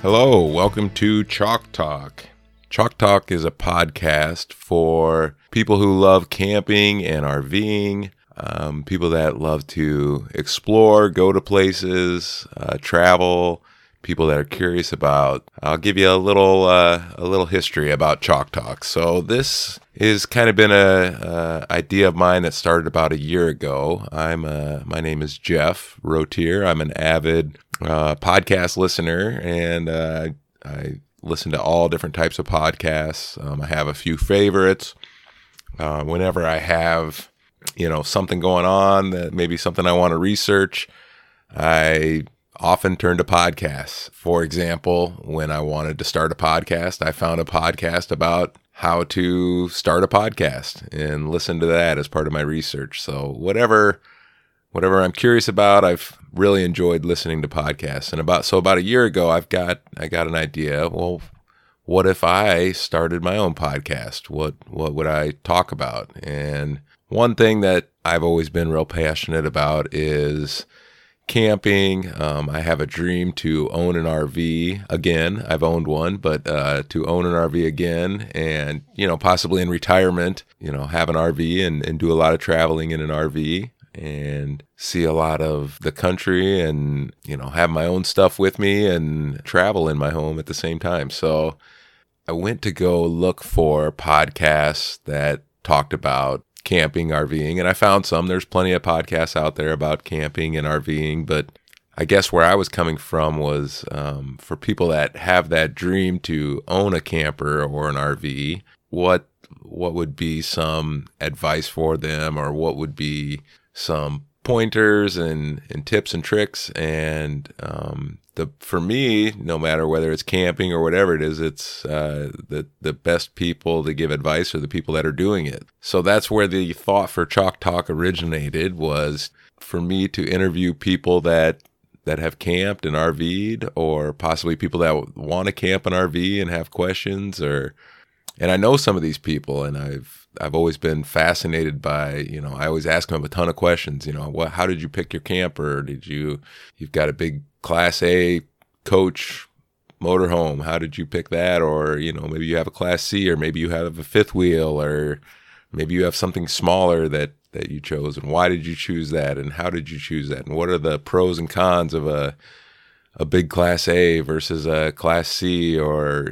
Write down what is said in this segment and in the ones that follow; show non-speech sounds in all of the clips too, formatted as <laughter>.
Hello, welcome to Chock Talk. Chock Talk is a podcast for people who love camping and RVing, um, people that love to explore, go to places, uh, travel, people that are curious about. I'll give you a little uh, a little history about Chock Talk. So this is kind of been a, a idea of mine that started about a year ago. I'm uh, my name is Jeff Rotier. I'm an avid uh, podcast listener, and uh, I listen to all different types of podcasts. Um, I have a few favorites. Uh, whenever I have, you know, something going on that maybe something I want to research, I often turn to podcasts. For example, when I wanted to start a podcast, I found a podcast about how to start a podcast and listen to that as part of my research. So whatever whatever I'm curious about, I've really enjoyed listening to podcasts. And about so about a year ago, I've got I got an idea. Well, what if I started my own podcast? What what would I talk about? And one thing that I've always been real passionate about is camping. Um, I have a dream to own an RV again. I've owned one, but uh, to own an RV again, and you know, possibly in retirement, you know, have an RV and, and do a lot of traveling in an RV and see a lot of the country and you know have my own stuff with me and travel in my home at the same time. So i went to go look for podcasts that talked about camping rving and i found some. There's plenty of podcasts out there about camping and rving but i guess where i was coming from was um, for people that have that dream to own a camper or an rv what what would be some advice for them or what would be some pointers and, and tips and tricks. And um, the for me, no matter whether it's camping or whatever it is, it's uh, the the best people to give advice are the people that are doing it. So that's where the thought for Chock Talk originated was for me to interview people that that have camped and RV'd, or possibly people that want to camp and RV and have questions, or and I know some of these people, and I've I've always been fascinated by you know I always ask them a ton of questions. You know, what how did you pick your camper? Did you you've got a big Class A coach motorhome? How did you pick that? Or you know maybe you have a Class C, or maybe you have a fifth wheel, or maybe you have something smaller that that you chose. And why did you choose that? And how did you choose that? And what are the pros and cons of a a big class A versus a class C or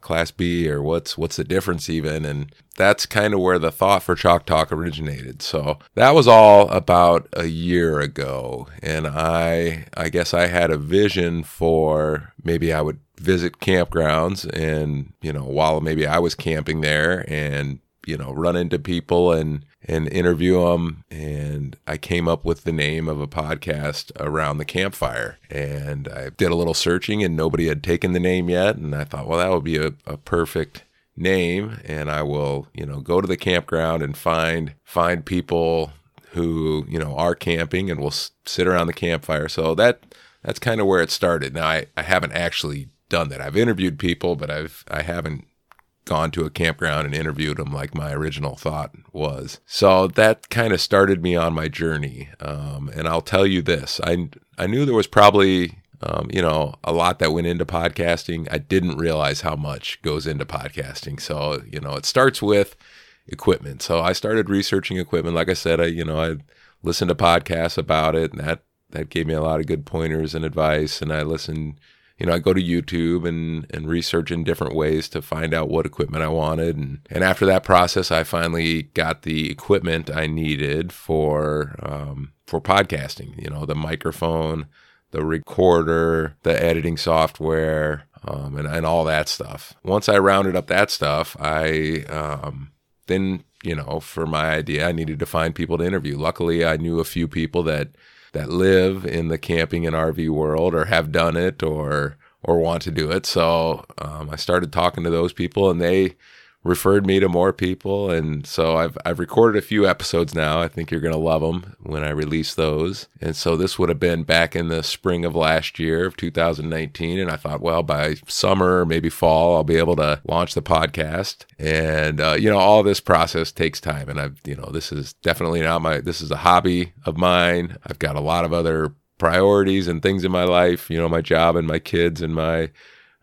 class B or what's what's the difference even? And that's kind of where the thought for Chock Talk originated. So that was all about a year ago. And I I guess I had a vision for maybe I would visit campgrounds and you know while maybe I was camping there and you know run into people and and interview them. And I came up with the name of a podcast around the campfire. And I did a little searching, and nobody had taken the name yet. And I thought, well, that would be a, a perfect name. And I will, you know, go to the campground and find find people who you know are camping, and we'll sit around the campfire. So that that's kind of where it started. Now I, I haven't actually done that. I've interviewed people, but I've I haven't gone to a campground and interviewed them like my original thought was. So that kind of started me on my journey. Um, and I'll tell you this I, I knew there was probably, um, you know, a lot that went into podcasting. I didn't realize how much goes into podcasting. So, you know, it starts with equipment. So I started researching equipment. Like I said, I, you know, I listened to podcasts about it and that, that gave me a lot of good pointers and advice. And I listened you know, I go to YouTube and, and research in different ways to find out what equipment I wanted. And, and after that process, I finally got the equipment I needed for, um, for podcasting, you know, the microphone, the recorder, the editing software, um, and, and all that stuff. Once I rounded up that stuff, I, um, then, you know, for my idea, I needed to find people to interview. Luckily, I knew a few people that that live in the camping and RV world or have done it or or want to do it. So um, I started talking to those people, and they referred me to more people, and so I've I've recorded a few episodes now. I think you're gonna love them when I release those. And so this would have been back in the spring of last year of 2019, and I thought, well, by summer, maybe fall, I'll be able to launch the podcast. And uh, you know, all this process takes time, and I've you know, this is definitely not my this is a hobby of mine. I've got a lot of other priorities and things in my life, you know, my job and my kids and my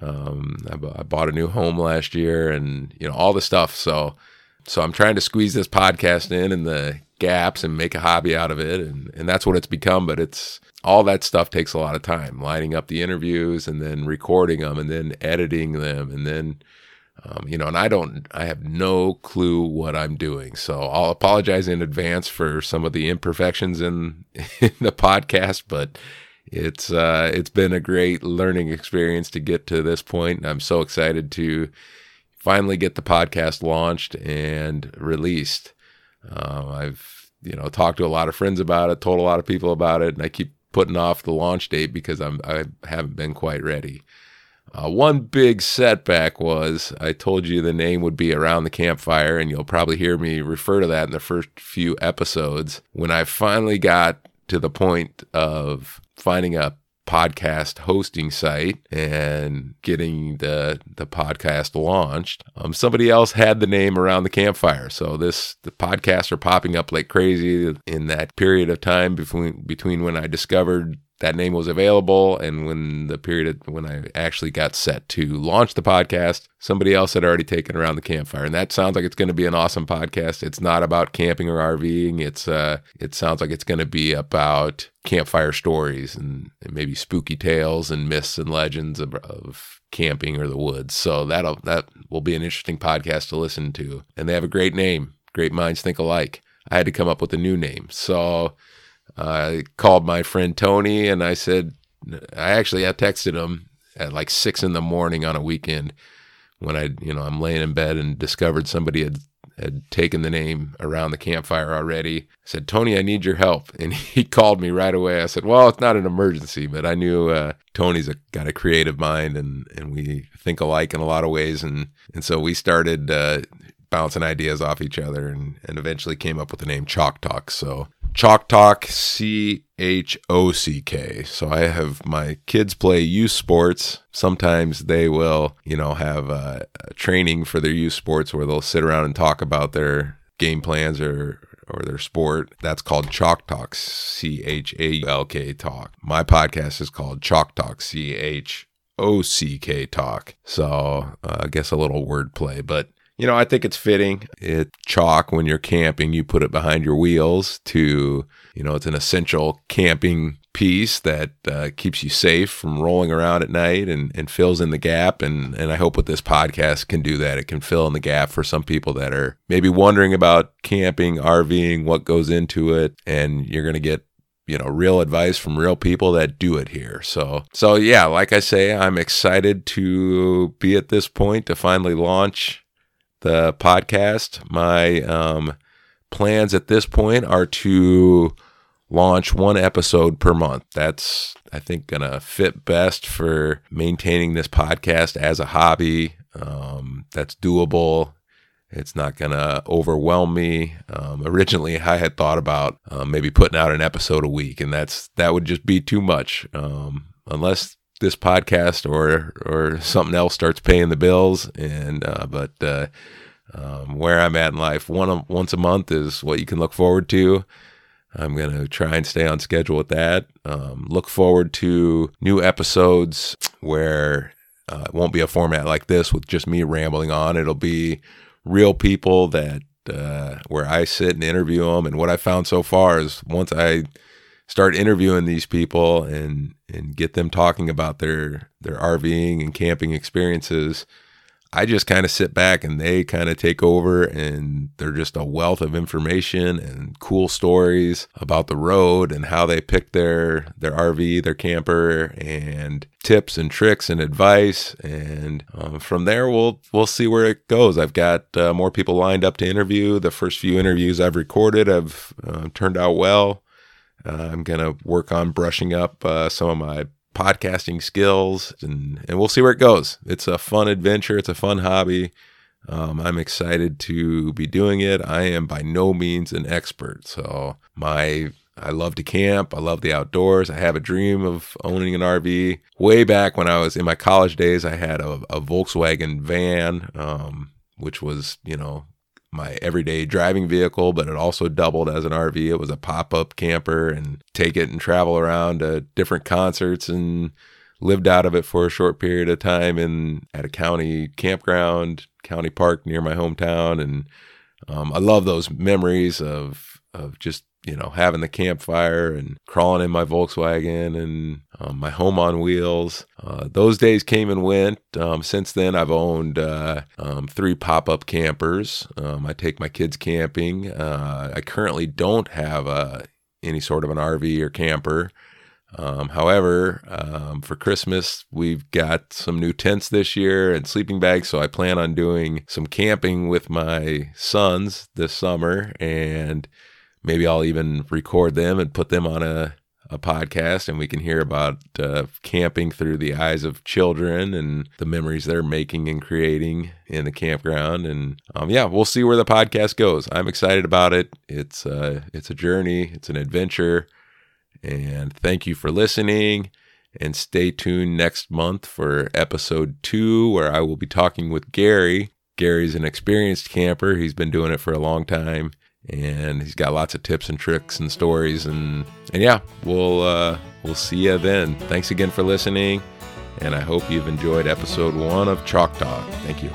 Um, I, bought a new home last year, and you know all the stuff. So, so I'm trying to squeeze this podcast in and the gaps and make a hobby out of it, and and that's what it's become. But it's all that stuff takes a lot of time, lining up the interviews and then recording them and then editing them and then. Um, you know, and I don't, I have no clue what I'm doing. So I'll apologize in advance for some of the imperfections in, <laughs> in the podcast, but it's uh, it's been a great learning experience to get to this point, I'm so excited to finally get the podcast launched and released. Uh, I've you know talked to a lot of friends about it, told a lot of people about it, and I keep putting off the launch date because I'm I haven't been quite ready. Uh, one big setback was I told you the name would be Around the Campfire, and you'll probably hear me refer to that in the first few episodes. When I finally got to the point of finding a podcast hosting site and getting the the podcast launched. Um, somebody else had the name around the campfire. So this the podcasts are popping up like crazy in that period of time between between when i discovered that name was available and when the period when I actually got set to launch the podcast, somebody else had already taken around the campfire. And that sounds like it's going to be an awesome podcast. It's not about camping or RVing. It's uh it sounds like it's going to be about campfire stories and, and, maybe spooky tales and myths and legends of, of camping or the woods. So that'll that will be an interesting podcast to listen to. And they have a great name. Great minds think alike. I had to come up with a new name. So I called my friend Tony and I said, I actually I texted him at like six in the morning on a weekend when I, you know, I'm laying in bed and discovered somebody had had taken the name around the campfire already. I said, Tony, I need your help. <laughs> And he called me right away. I said, well, it's not an emergency, but I knew uh, Tony's a, got a creative mind and, and we think alike in a lot of ways. And, and so we started uh, bouncing ideas off each other and, and eventually came up with the name Chock Talk. So Chock Talk, C H O C K. So I have my kids play youth sports. Sometimes they will, you know, have uh, training for their youth sports where they'll sit around and talk about their game plans or or their sport. That's called Chalk Talk, C H A L K Talk. My podcast is called Chock Talk, C H O C K Talk. So uh, I guess a little wordplay, but you know, I think it's fitting. It chock when you're camping, you put it behind your wheels to, you know, it's an essential camping piece that uh, keeps you safe from rolling around at night and, and fills in the gap. And, and I hope with this podcast can do that. It can fill in the gap for some people that are maybe wondering about camping, RVing, what goes into it. And you're going to get you know real advice from real people that do it here so so yeah like i say i'm excited to be at this point to finally launch the podcast. My um, plans at this point are to launch one episode per month. That's, I think, going to fit best for maintaining this podcast as a hobby. Um, that's doable. It's not going to overwhelm me. Um, originally, I had thought about um, maybe putting out an episode a week, and that's that would just be too much. Um, unless this podcast or or something else starts paying the bills. And uh, but uh, um, where I'm at in life, one once a month is what you can look forward to. I'm going to try and stay on schedule with that. Um, look forward to new episodes where uh, it won't be a format like this with just me rambling on. It'll be real people that uh, where I sit and interview them. And what I found so far is once I start interviewing these people and and get them talking about their their RVing and camping experiences, I just kind of sit back and they kind of take over and they're just a wealth of information and cool stories about the road and how they pick their their RV, their camper and tips and tricks and advice and um, from there we'll we'll see where it goes. I've got uh, more people lined up to interview. The first few interviews I've recorded have uh, turned out well. Uh, I'm going to work on brushing up uh, some of my podcasting skills and, and we'll see where it goes. It's a fun adventure. It's a fun hobby. Um, I'm excited to be doing it. I am by no means an expert. So my I love to camp. I love the outdoors. I have a dream of owning an RV. Way back when I was in my college days, I had a, a Volkswagen van, um, which was, you know, my everyday driving vehicle, but it also doubled as an RV. It was a pop up camper and take it and travel around to different concerts and lived out of it for a short period of time in at a county campground, county park near my hometown, and um, I love those memories of of just you know having the campfire and crawling in my Volkswagen and um, my home on wheels. Uh, those days came and went. Um, since then, I've owned uh, um, three pop up campers. Um, I take my kids camping. Uh, I currently don't have a any sort of an RV or camper. Um, however, um, for Christmas, we've got some new tents this year and sleeping bags. So I plan on doing some camping with my sons this summer. And maybe I'll even record them and put them on a, a podcast and we can hear about uh, camping through the eyes of children and the memories they're making and creating in the campground. And um, yeah, we'll see where the podcast goes. I'm excited about it. It's uh, it's a journey. It's an adventure. And thank you for listening. And stay tuned next month for episode two, where I will be talking with Gary. Gary's an experienced camper. He's been doing it for a long time and he's got lots of tips and tricks and stories. And and yeah we'll uh we'll see you then. Thanks again for listening. And i hope you've enjoyed episode one of Chock Talk. Thank you